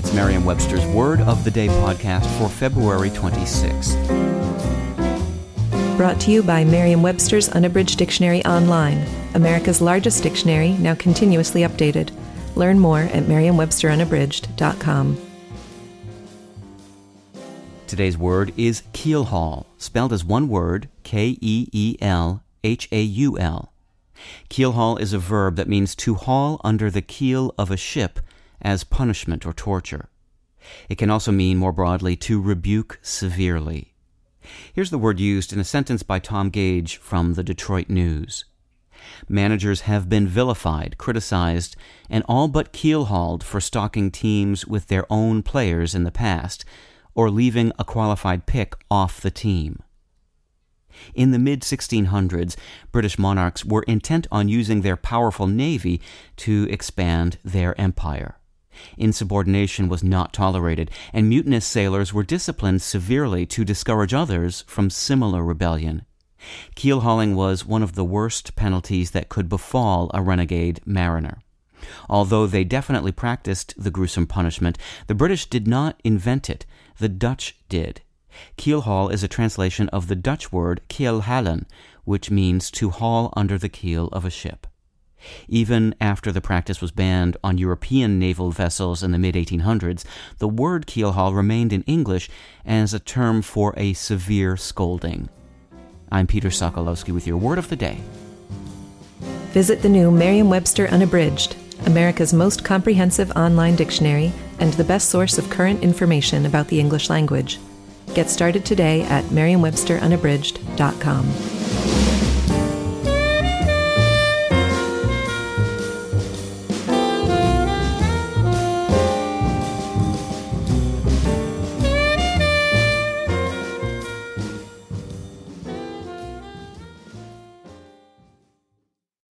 It's Merriam Webster's Word of the Day podcast for February 26th. Brought to you by Merriam Webster's Unabridged Dictionary Online, America's largest dictionary, now continuously updated. Learn more at merriam-websterunabridged.com. Today's word is keelhaul, spelled as one word, K E E L H A U L. Keelhaul is a verb that means to haul under the keel of a ship as punishment or torture. It can also mean, more broadly, to rebuke severely. Here's the word used in a sentence by Tom Gage from the Detroit News. Managers have been vilified, criticized, and all but keelhauled for stocking teams with their own players in the past, or leaving a qualified pick off the team. In the mid 1600s, British monarchs were intent on using their powerful navy to expand their empire. Insubordination was not tolerated, and mutinous sailors were disciplined severely to discourage others from similar rebellion. Keel hauling was one of the worst penalties that could befall a renegade mariner. Although they definitely practiced the gruesome punishment, the British did not invent it, the Dutch did. Keelhaul is a translation of the Dutch word kielhalen, which means to haul under the keel of a ship. Even after the practice was banned on European naval vessels in the mid 1800s, the word keelhaul remained in English as a term for a severe scolding. I'm Peter Sokolowski with your word of the day. Visit the new Merriam Webster Unabridged, America's most comprehensive online dictionary and the best source of current information about the English language. Get started today at merriam-websterunabridged.com.